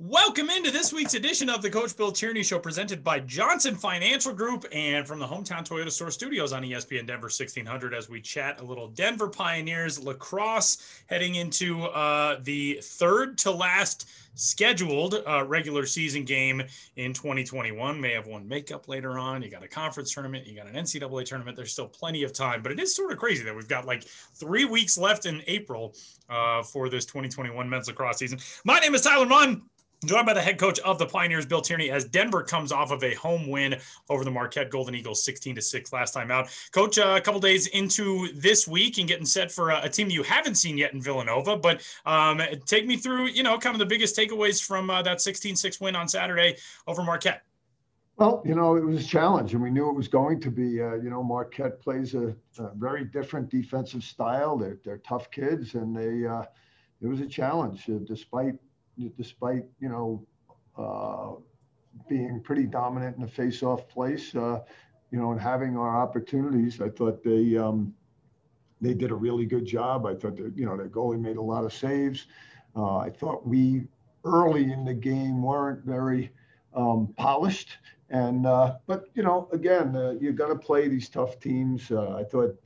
Welcome into this week's edition of the Coach Bill Tierney Show, presented by Johnson Financial Group and from the hometown Toyota Store Studios on ESPN Denver 1600. As we chat a little Denver Pioneers lacrosse, heading into uh, the third to last scheduled uh, regular season game in 2021. May have one makeup later on. You got a conference tournament, you got an NCAA tournament. There's still plenty of time, but it is sort of crazy that we've got like three weeks left in April uh, for this 2021 men's lacrosse season. My name is Tyler Maun. Joined by the head coach of the Pioneers, Bill Tierney, as Denver comes off of a home win over the Marquette Golden Eagles, 16 to 6 last time out. Coach, uh, a couple days into this week and getting set for a, a, team you haven't seen yet in Villanova, but um, take me through, you know, kind of the biggest takeaways from uh, that 16 6 win on Saturday over Marquette. Well, you know, it was a challenge, and we knew it was going to be. Uh, you know, Marquette plays a, a, very different defensive style. They're, they're tough kids, and they uh, it was a challenge, uh, despite despite you know uh, being pretty dominant in the face-off place, uh, you know, and having our opportunities. I thought they um, they did a really good job. I thought that you know their goalie made a lot of saves. Uh, I thought we early in the game weren't very um, polished. And uh, but you know, again, uh, you're going to play these tough teams. Uh, I thought,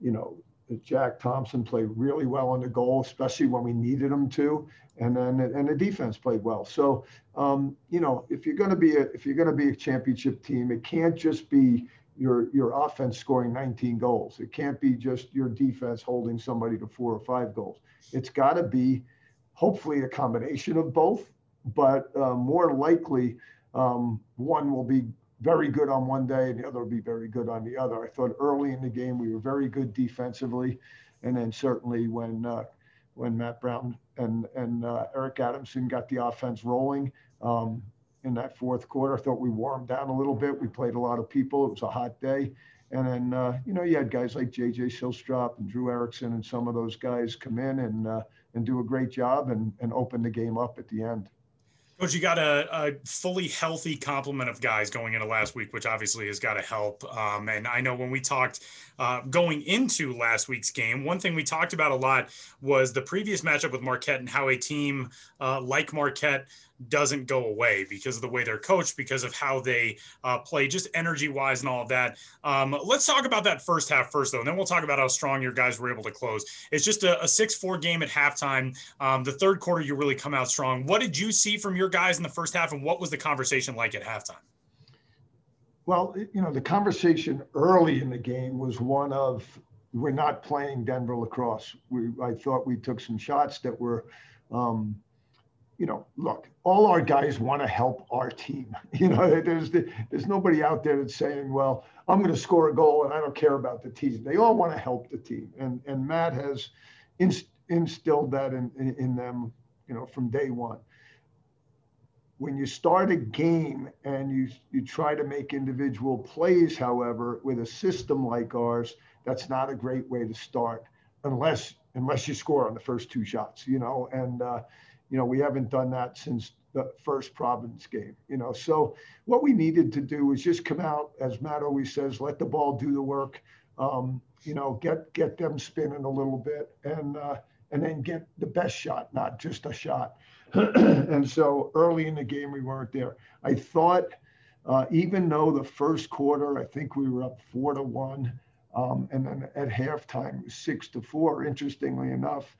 you know, Jack Thompson played really well on the goal, especially when we needed him to and then and the defense played well. So um, you know, if you're going to be a if you're going to be a championship team, it can't just be your your offense scoring 19 goals. It can't be just your defense holding somebody to four or five goals. It's got to be hopefully a combination of both, but uh, more likely um, one will be very good on one day and the other will be very good on the other. I thought early in the game we were very good defensively, and then certainly when uh, when Matt Brown and and uh, Eric Adamson got the offense rolling um, in that fourth quarter. I thought we warmed down a little bit. We played a lot of people. It was a hot day, and then uh, you know you had guys like J.J. Sillstrop and Drew Erickson and some of those guys come in and uh, and do a great job and and open the game up at the end. Coach, you got a, a, fully healthy complement of guys going into last week, which obviously has got to help. Um, and I know when we talked uh, going into last week's game, one thing we talked about a lot was the previous matchup with Marquette and how a team uh, like Marquette doesn't go away because of the way they're coached, because of how they uh, play, just energy wise and all of that. Um, let's talk about that first half first, though, and then we'll talk about how strong your guys were able to close. It's just a, a 6 4 game at halftime. Um, the third quarter, you really come out strong. What did you see from your guys in the first half, and what was the conversation like at halftime? Well, you know, the conversation early in the game was one of we're not playing Denver lacrosse. We, I thought we took some shots that were um, you know, look, all our guys want to help our team. You know, there's the, there's nobody out there that's saying, well, I'm going to score a goal and I don't care about the team. They all want to help the team, and and Matt has inst- instilled that in, in, in them, you know, from day one. When you start a game and you you try to make individual plays, however, with a system like ours, that's not a great way to start unless unless you score on the first two shots. You know, and uh, you know, we haven't done that since the first Providence game, you know. So what we needed to do was just come out, as Matt always says, let the ball do the work. Um, you know, get get them spinning a little bit, and uh, and then get the best shot, not just a shot. and so early in the game, we weren't there. I thought, uh, even though the first quarter, I think we were up four to one, um, and then at halftime, six to four. Interestingly enough,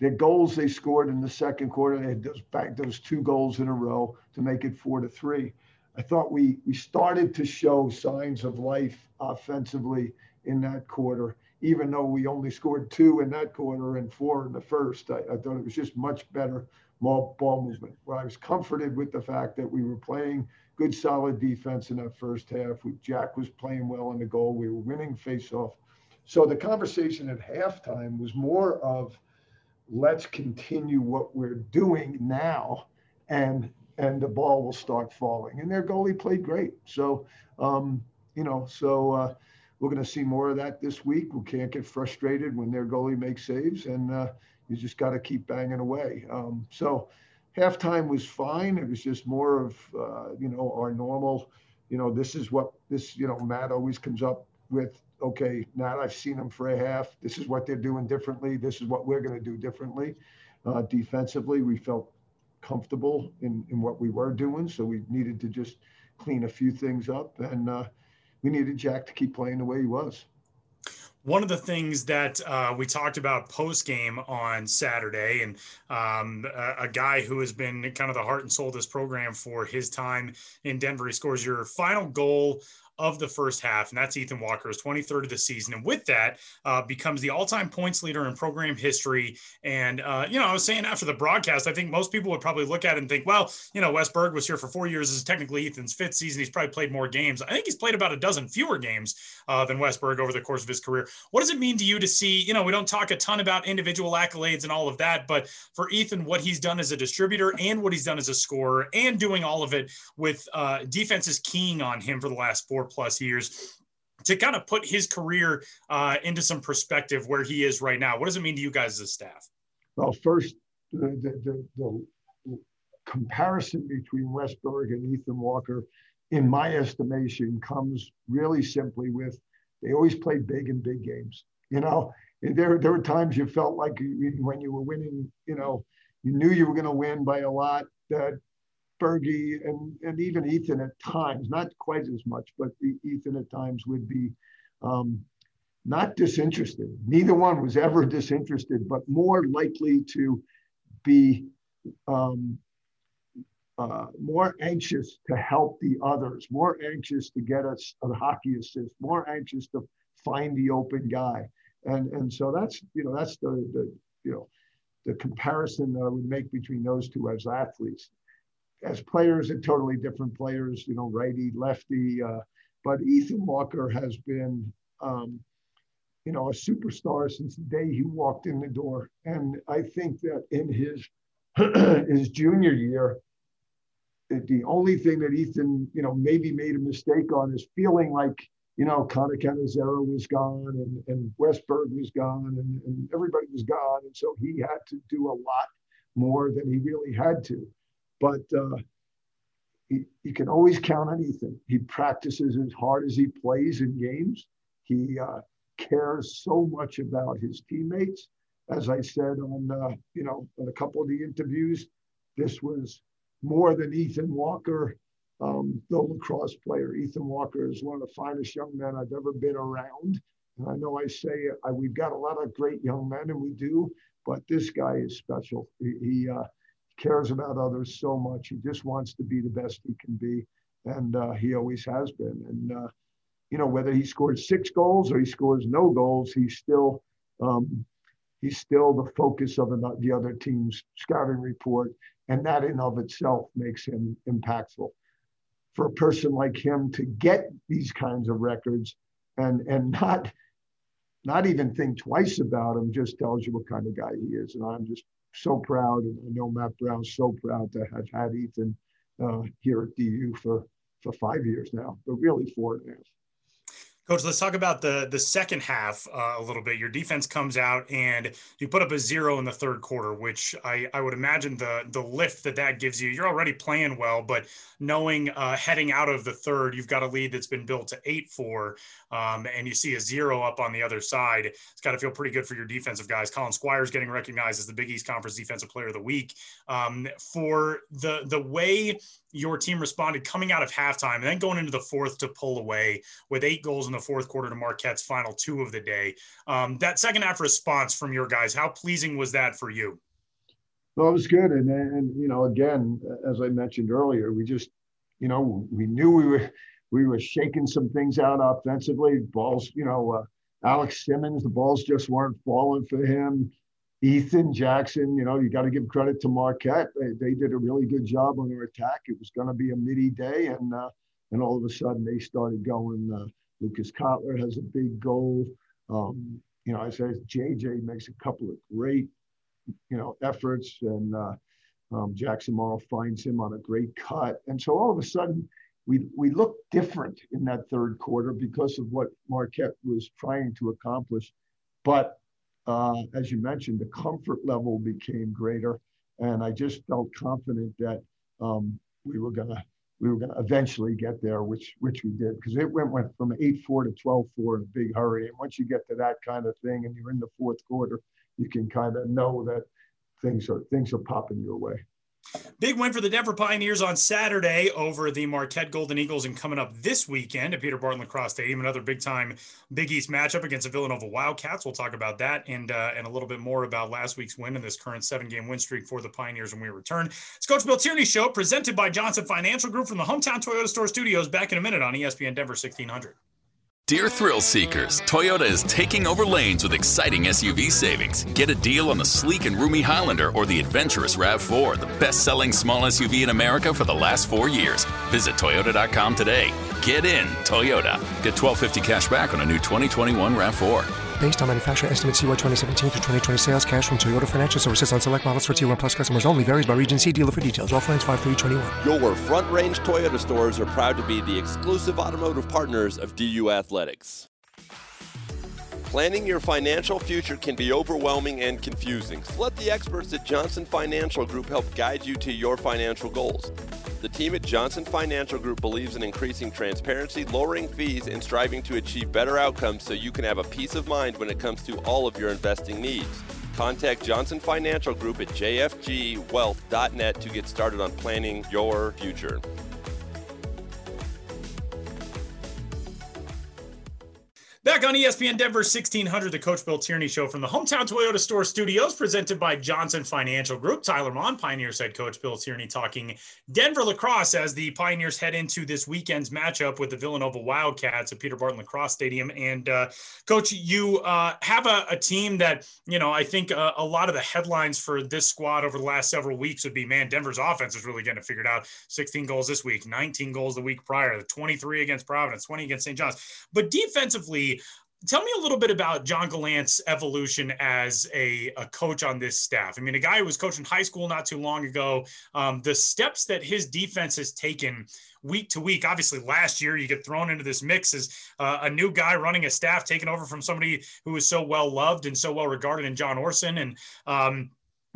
their goals they scored in the second quarter, they had those back those two goals in a row to make it four to three. I thought we we started to show signs of life offensively in that quarter, even though we only scored two in that quarter and four in the first. I, I thought it was just much better ball, ball movement. Well, I was comforted with the fact that we were playing good, solid defense in that first half. We, Jack was playing well in the goal. We were winning faceoff. So the conversation at halftime was more of let's continue what we're doing now and and the ball will start falling. And their goalie played great. So um, you know so uh, we're going to see more of that this week. We can't get frustrated when their goalie makes saves and uh, you just got to keep banging away. Um, so halftime was fine. It was just more of uh, you know our normal you know this is what this you know matt always comes up with okay, now I've seen them for a half. This is what they're doing differently. This is what we're going to do differently. Uh, defensively, we felt comfortable in, in what we were doing. So we needed to just clean a few things up, and uh, we needed Jack to keep playing the way he was. One of the things that uh, we talked about post game on Saturday, and um, a, a, guy who has been kind of the heart and soul of this program for his time in Denver, he scores your final goal of the first half, and that's Ethan Walker's 23rd of the season. And with that, uh, becomes the all-time points leader in program history. And uh, you know, I was saying after the broadcast, I think most people would probably look at it and think, well, you know, Wes Berg was here for four years. This is technically Ethan's fifth season. He's probably played more games. I think he's played about a dozen fewer games uh, than Wes Berg over the course of his career. What does it mean to you to see? You know, we don't talk a ton about individual accolades and all of that, but for Ethan, what he's done as a distributor and what he's done as a scorer, and doing all of it with uh, defenses keying on him for the last four plus years to kind of put his career uh, into some perspective where he is right now. What does it mean to you guys as a staff? Well, first, the, the, the, the comparison between Wes Berg and Ethan Walker, in my estimation, comes really simply with they always played big in big games. You know, there, there were times you felt like when you were winning, you know, you knew you were going to win by a lot, that Bergie and, and even Ethan at times, not quite as much, but Ethan at times would be um, not disinterested. Neither one was ever disinterested, but more likely to be um, uh, more anxious to help the others, more anxious to get us a hockey assist, more anxious to find the open guy. And, and so that's, you know, that's the, the, you know, the comparison that I would make between those two as athletes as players, they're totally different players, you know, righty, lefty. Uh, but Ethan Walker has been, um, you know, a superstar since the day he walked in the door. And I think that in his his junior year, the only thing that Ethan, you know, maybe made a mistake on is feeling like, you know, Connor Cannizzaro was gone and, and Wes Berg was gone and, and everybody was gone. And so he had to do a lot more than he really had to. But uh, he, you can always count on Ethan. He practices as hard as he plays in games. He uh, cares so much about his teammates. As I said on, uh, you know, on a couple of the interviews, this was more than Ethan Walker, um, the lacrosse player. Ethan Walker is one of the finest young men I've ever been around. And I know I say I, we've got a lot of great young men, and we do, but this guy is special. He, he uh, cares about others so much. He just wants to be the best he can be, and uh, he always has been. And uh, you know, whether he scores six goals or he scores no goals, he's still um, he's still the focus of the other team's scouting report, and that in of itself makes him impactful. For a person like him to get these kinds of records and and not not even think twice about him just tells you what kind of guy he is. And I'm just so proud, and I know Matt Brown's so proud to have had Ethan uh, here at DU for for five years now, but really four and a half. Coach, let's talk about the the second half uh, a little bit. Your defense comes out and you put up a zero in the third quarter, which I, I would imagine the the lift that that gives you. You're already playing well, but knowing uh, heading out of the third, you've got a lead that's been built to eight four, um, and you see a zero up on the other side. It's got to feel pretty good for your defensive guys. Colin Squires getting recognized as the Big East Conference Defensive Player of the Week um, for the the way your team responded coming out of halftime and then going into the fourth to pull away with eight goals in the fourth quarter to Marquette's final two of the day. Um, that second half response from your guys, how pleasing was that for you? Well, it was good. And, and, you know, again, as I mentioned earlier, we just, you know, we knew we were, we were shaking some things out offensively. Balls, you know, uh, Alex Simmons, the balls just weren't falling for him. Ethan Jackson, you know, you got to give credit to Marquette. They, they did a really good job on their attack. It was going to be a midi day, and uh, and all of a sudden they started going. Uh, Lucas Kotler has a big goal. Um, you know, I said JJ makes a couple of great, you know, efforts, and uh, um, Jackson Morrow finds him on a great cut, and so all of a sudden we we looked different in that third quarter because of what Marquette was trying to accomplish, but uh, as you mentioned, the comfort level became greater, and I just felt confident that um, we were gonna we were gonna eventually get there, which which we did because it went went from eight four to 12-4 in a big hurry. And once you get to that kind of thing, and you're in the fourth quarter, you can kind of know that things are things are popping your way. Big win for the Denver Pioneers on Saturday over the Marquette Golden Eagles, and coming up this weekend at Peter Barton Lacrosse Stadium, another big time Big East matchup against the Villanova Wildcats. We'll talk about that and uh, and a little bit more about last week's win and this current seven game win streak for the Pioneers when we return. It's Coach Bill Tierney Show presented by Johnson Financial Group from the Hometown Toyota Store Studios. Back in a minute on ESPN Denver 1600. Dear thrill seekers, Toyota is taking over lanes with exciting SUV savings. Get a deal on the sleek and roomy Highlander or the adventurous RAV4, the best selling small SUV in America for the last four years. Visit Toyota.com today. Get in, Toyota. Get 1250 cash back on a new 2021 RAV4. Based on manufacturer estimates CY 2017 through 2020 sales, cash from Toyota Financial Services on select models for T1 Plus customers only varies by region. See dealer for details. Offline 5321. Your Front Range Toyota stores are proud to be the exclusive automotive partners of DU Athletics. Planning your financial future can be overwhelming and confusing, let the experts at Johnson Financial Group help guide you to your financial goals. The team at Johnson Financial Group believes in increasing transparency, lowering fees, and striving to achieve better outcomes so you can have a peace of mind when it comes to all of your investing needs. Contact Johnson Financial Group at jfgwealth.net to get started on planning your future. Back on ESPN Denver 1600, the Coach Bill Tierney Show from the Hometown Toyota Store Studios, presented by Johnson Financial Group. Tyler Maun, Pioneers head coach Bill Tierney, talking Denver lacrosse as the Pioneers head into this weekend's matchup with the Villanova Wildcats at Peter Barton Lacrosse Stadium. And uh, Coach, you uh, have a, a, team that you know I think uh, a lot of the headlines for this squad over the last several weeks would be, man, Denver's offense is really getting figured out. 16 goals this week, 19 goals the week prior, the 23 against Providence, 20 against St. John's. But defensively Tell me a little bit about John Gallant's evolution as a, a coach on this staff. I mean, a guy who was coaching high school not too long ago, um, the steps that his defense has taken week to week. Obviously, last year you get thrown into this mix as uh, a new guy running a staff, taking over from somebody who was so well loved and so well regarded in John Orson. And um,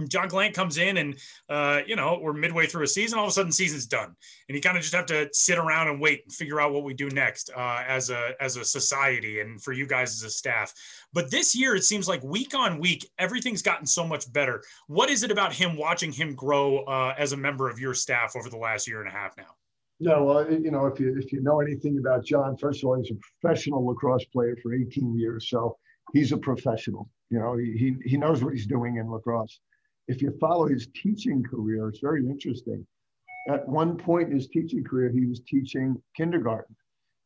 John Gallant comes in and, uh, you know, we're midway through a season. All of a sudden, season's done, and you kind of just have to sit around and wait and figure out what we do next uh, as a as a society and for you guys as a staff. But this year, it seems like week on week, everything's gotten so much better. What is it about him watching him grow uh, as a member of your staff over the last year and a half now? No, well, you know, if you if you know anything about John, first of all, he's a professional lacrosse player for 18 years, so he's a professional. You know, he he, he knows what he's doing in lacrosse if you follow his teaching career, it's very interesting. At one point in his teaching career, he was teaching kindergarten.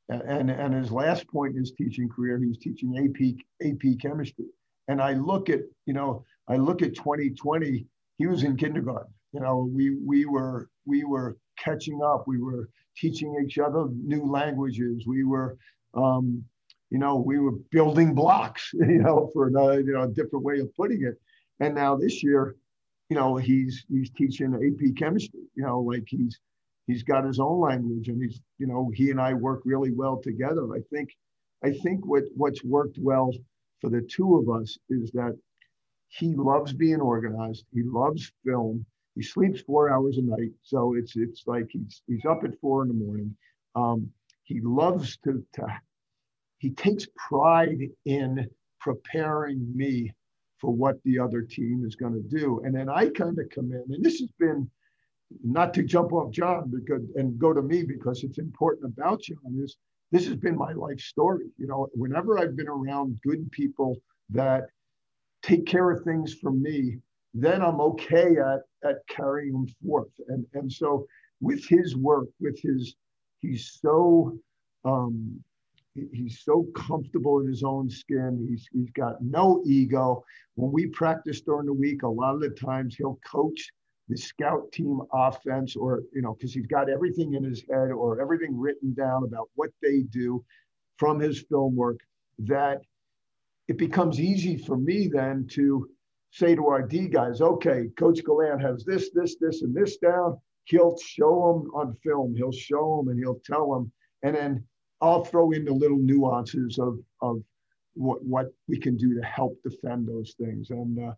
And, and his last point in his teaching career, he was teaching AP, AP chemistry. And I look at, you know, I look at 2020, he was in kindergarten. You know, we, we were, we were catching up. We were teaching each other new languages. We were, um, you know, we were building blocks, you know, for a, you know, a different way of putting it. And now this year, you know, he's he's teaching AP chemistry. You know, like he's he's got his own language, and he's you know he and I work really well together. I think I think what what's worked well for the two of us is that he loves being organized. He loves film. He sleeps four hours a night, so it's it's like he's he's up at four in the morning. Um, he loves to to he takes pride in preparing me for what the other team is going to do. And then I kind of come in, and this has been not to jump off John because and go to me because it's important about John is this has been my life story. You know, whenever I've been around good people that take care of things for me, then I'm okay at at carrying them forth. And and so with his work, with his he's so um, he's so comfortable in his own skin. He's he's got no ego. When we practice during the week, a lot of the times he'll coach the scout team offense, or you know, because he's got everything in his head or everything written down about what they do from his film work. That it becomes easy for me then to say to our D guys, okay, Coach Gallant has this, this, this, and this down. He'll show them on film. He'll show them and he'll tell them, and then I'll throw in the little nuances of, of what, what we can do to help defend those things. And uh,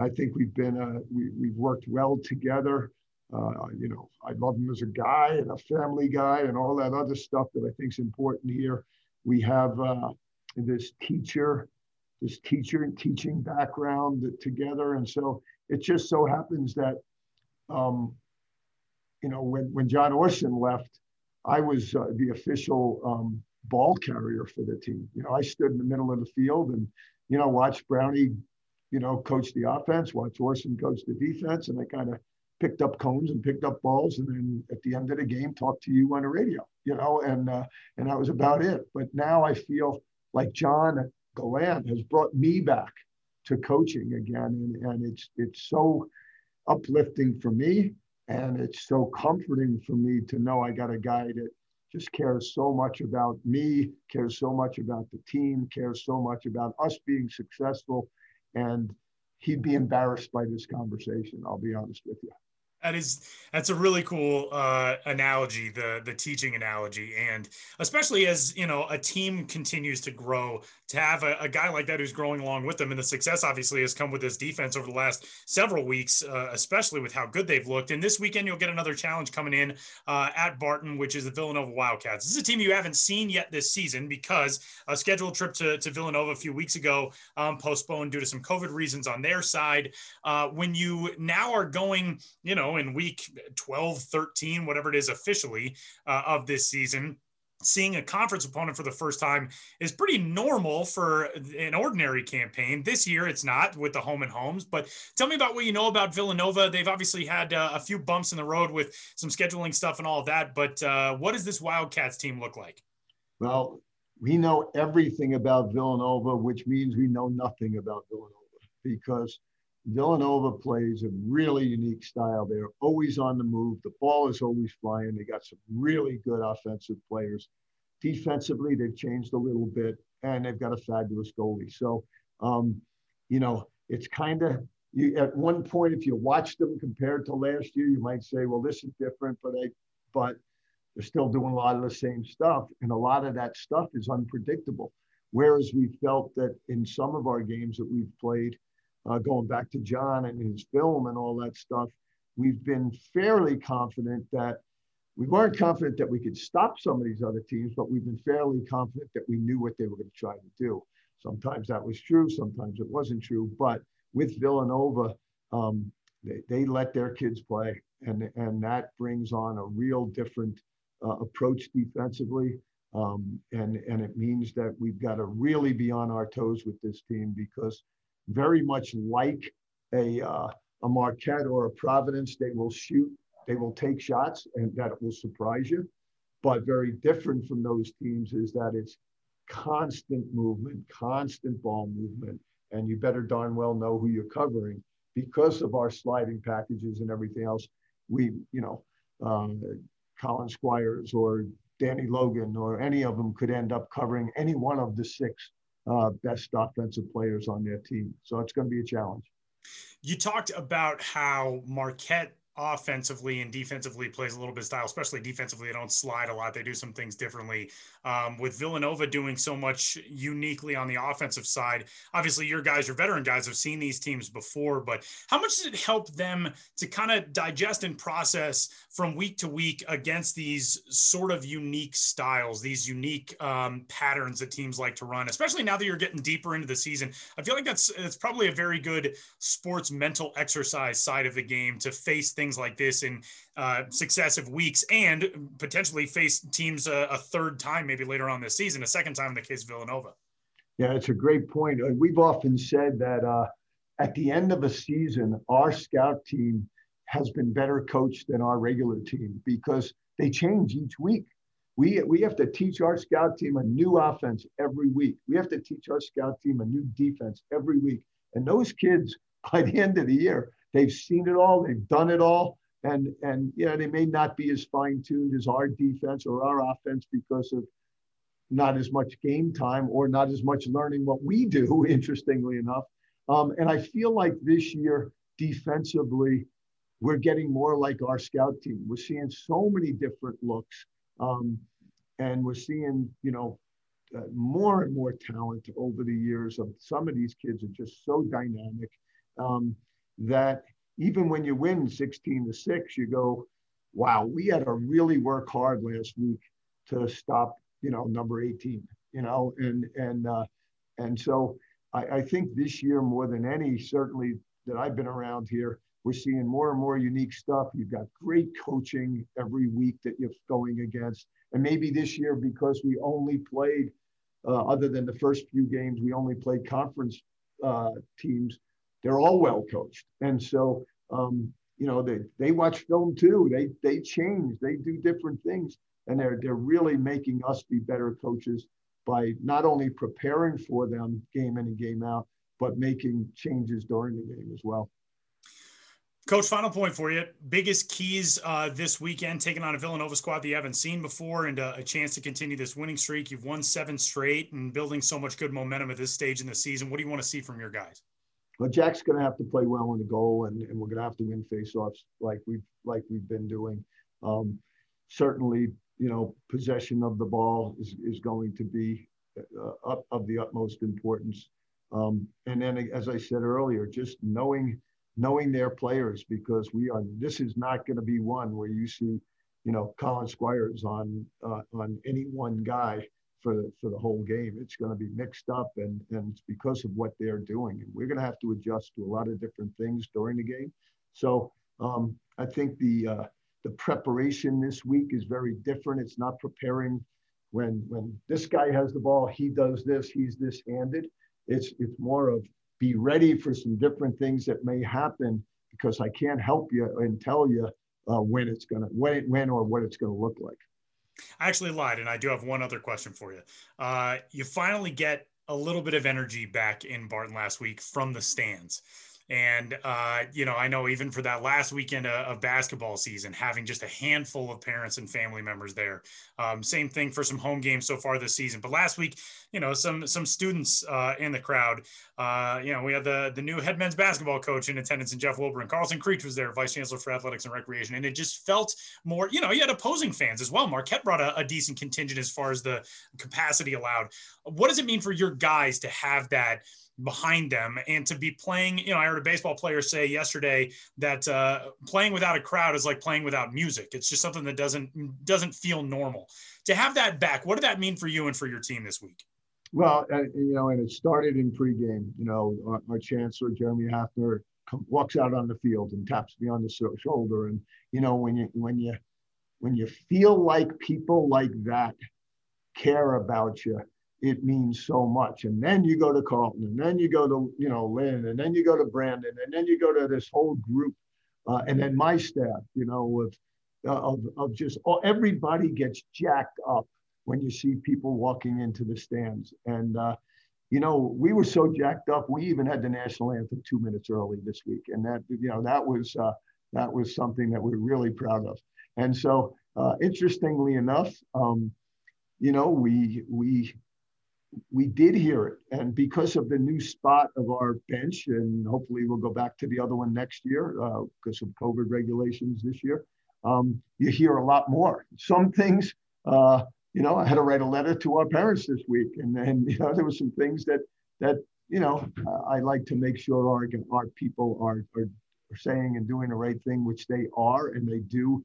I think we've been, uh, we, we've worked well together. Uh, you know, I love him as a guy and a family guy and all that other stuff that I think is important here. We have uh, this teacher, this teacher and teaching background together. And so it just so happens that um, you know, when, when John Orson left, I was uh, the official um, ball carrier for the team. You know, I stood in the middle of the field and, you know, watched Brownie, you know, coach the offense, watched Orson coach the defense, and I kind of picked up cones and picked up balls, and then at the end of the game, talked to you on the radio. You know, and uh, and that was about it. But now I feel like John Gallant has brought me back to coaching again, and, and it's it's so uplifting for me, and it's so comforting for me to know I got a guy that just cares so much about me, cares so much about the team, cares so much about us being successful. And he'd be embarrassed by this conversation, I'll be honest with you. That is that's a really cool uh, analogy, the the teaching analogy, and especially as you know a team continues to grow, to have a, a, guy like that who's growing along with them, and the success obviously has come with this defense over the last several weeks, uh, especially with how good they've looked. And this weekend you'll get another challenge coming in uh, at Barton, which is the Villanova Wildcats. This is a team you haven't seen yet this season because a scheduled trip to, to Villanova a few weeks ago um, postponed due to some COVID reasons on their side. Uh, when you now are going, you know know, in week 12, 13, whatever it is officially uh, of this season, seeing a conference opponent for the first time is pretty normal for an ordinary campaign. This year, it's not with the home and homes. But tell me about what you know about Villanova. They've obviously had uh, a few bumps in the road with some scheduling stuff and all of that. But uh, what does this Wildcats team look like? Well, we know everything about Villanova, which means we know nothing about Villanova because Villanova plays a really unique style. They're always on the move. The ball is always flying. They got some really good offensive players. Defensively, they've changed a little bit, and they've got a fabulous goalie. So, um, you know, it's kind of you. At one point, if you watch them compared to last year, you might say, "Well, this is different," but I, but they're still doing a lot of the same stuff, and a lot of that stuff is unpredictable. Whereas we felt that in some of our games that we've played uh, going back to John and his film and all that stuff, we've been fairly confident that we weren't confident that we could stop some of these other teams, but we've been fairly confident that we knew what they were going to try to do. Sometimes that was true, sometimes it wasn't true. But with Villanova, um, they, they let their kids play, and, and that brings on a real different uh, approach defensively. Um, and, and it means that we've got to really be on our toes with this team because very much like a, uh, a Marquette or a Providence. They will shoot, they will take shots, and that will surprise you. But very different from those teams is that it's constant movement, constant ball movement, and you better darn well know who you're covering because of our sliding packages and everything else. We, you know, um, Colin Squires or Danny Logan or any of them could end up covering any one of the six uh, best offensive players on their team. So it's going to be a challenge. You talked about how Marquette offensively and defensively plays a little bit style, especially defensively. They don't slide a lot. They do some things differently. Um, with Villanova doing so much uniquely on the offensive side, obviously your guys, your veteran guys, have seen these teams before. But how much does it help them to kind of digest and process from week to week against these sort of unique styles, these unique um, patterns that teams like to run, especially now that you're getting deeper into the season? I feel like that's it's probably a very good sports mental exercise side of the game to face things things like this in uh, successive weeks and potentially face teams a, a, third time, maybe later on this season, a second time in the case of Villanova. Yeah, it's a great point. Uh, we've often said that uh, at the end of a season, our scout team has been better coached than our regular team because they change each week. We, we have to teach our scout team a new offense every week. We have to teach our scout team a new defense every week. And those kids, by the end of the year, They've seen it all. They've done it all. And and yeah, they may not be as fine tuned as our defense or our offense because of not as much game time or not as much learning what we do. Interestingly enough, um, and I feel like this year defensively, we're getting more like our scout team. We're seeing so many different looks, um, and we're seeing you know uh, more and more talent over the years. Of some of these kids are just so dynamic. Um, that even when you win 16 to 6, you go, wow, we had to really work hard last week to stop, you know, number 18, you know, and and uh, and so I, I think this year more than any, certainly that I've been around here, we're seeing more and more unique stuff. You've got great coaching every week that you're going against. And maybe this year, because we only played, uh, other than the first few games, we only played conference uh, teams, they're all well coached. And so, um, you know, they, they watch film too. They, they change, they do different things. And they're, they're really making us be better coaches by not only preparing for them game in and game out, but making changes during the game as well. Coach, final point for you. Biggest keys uh, this weekend, taking on a Villanova squad that you haven't seen before, and uh, a chance to continue this winning streak. You've won seven straight and building so much good momentum at this stage in the season. What do you want to see from your guys? Well, Jack's going to have to play well in the goal, and, and we're going to have to win faceoffs like we've like we've been doing. Um, certainly, you know, possession of the ball is, is going to be uh, up, of the utmost importance. Um, and then, as I said earlier, just knowing knowing their players because we are. This is not going to be one where you see, you know, Colin Squires on uh, on any one guy for the, for the whole game. It's going to be mixed up, and and it's because of what they're doing, and we're going to have to adjust to a lot of different things during the game. So um, I think the uh, the preparation this week is very different. It's not preparing when when this guy has the ball, he does this, he's this handed. It's it's more of be ready for some different things that may happen because I can't help you and tell you uh, when it's gonna when when or what it's gonna look like. I actually lied, and I do have one other question for you. Uh, you finally get a little bit of energy back in Barton last week from the stands. And, uh, you know, I know even for that last weekend of, of, basketball season, having just a handful of parents and family members there. Um, same thing for some home games so far this season. But last week, you know, some some students uh, in the crowd. Uh, you know, we had the the new head men's basketball coach in attendance, and Jeff Wulbrun and Karlton Creech was there, vice chancellor for athletics and recreation, and it just felt more. You know, you had opposing fans as well. Marquette brought a, a decent contingent as far as the capacity allowed. What does it mean for your guys to have that? behind them and to be playing you know i heard a baseball player say yesterday that uh, playing without a crowd is like playing without music. It's just something that doesn't doesn't feel normal. To have that back what did that mean for you and for your team this week? Well uh, you know and it started in pregame you know our, our chancellor jeremy haefner walks out on the field and taps me on the shoulder. And you know when you when you when you feel like people like that care about you it means so much. And then you go to Karlton, and then you go to you know Lynn, and then you go to Brandon, and then you go to this whole group, uh, and then my staff, you know, of of, of just oh, everybody gets jacked up when you see people walking into the stands. And uh, you know, we were so jacked up, we even had the national anthem two minutes early this week, and that you know that was uh, that was something that we're really proud of. And so, uh, interestingly enough. Um, you know, we we we did hear it. And because of the new spot of our bench, and hopefully we'll go back to the other one next year uh, because of COVID regulations this year, um, you hear a lot more. Some things, uh, you know, I had to write a letter to our parents this week, and then you know there were some things that that you know I like to make sure our our people are, are are saying and doing the right thing, which they are and they do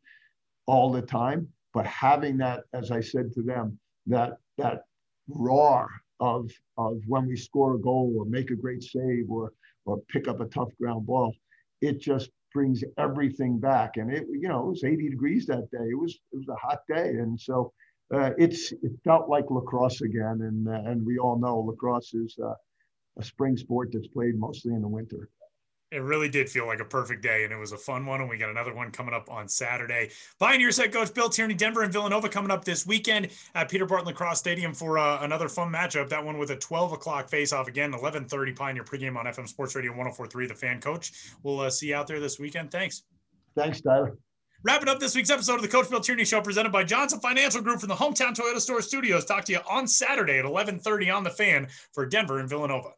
all the time. But having that, as I said to them, that that roar of, of when we score a goal or make a great save or, or pick up a tough ground ball. It just brings everything back. And it, you know, it was 80 degrees that day. It was, it was a hot day. And so uh, it's, it felt like lacrosse again. And, uh, and we all know lacrosse is uh, a spring sport that's played mostly in the winter it really did feel like a perfect day, and it was a fun one. And we got another one coming up on Saturday. Pioneers head coach Bill Tierney, Denver and Villanova coming up this weekend at Peter Barton Lacrosse Stadium for uh, another fun matchup. That one with a 12 o'clock face-off again, 11:30 Pioneer pregame on FM Sports Radio 104.3. The Fan Coach. We'll uh, see you out there this weekend. Thanks. Thanks, Tyler. Wrapping up this week's episode of the Coach Bill Tierney Show, presented by Johnson Financial Group from the Hometown Toyota Store Studios. Talk to you on Saturday at 11:30 on the Fan for Denver and Villanova.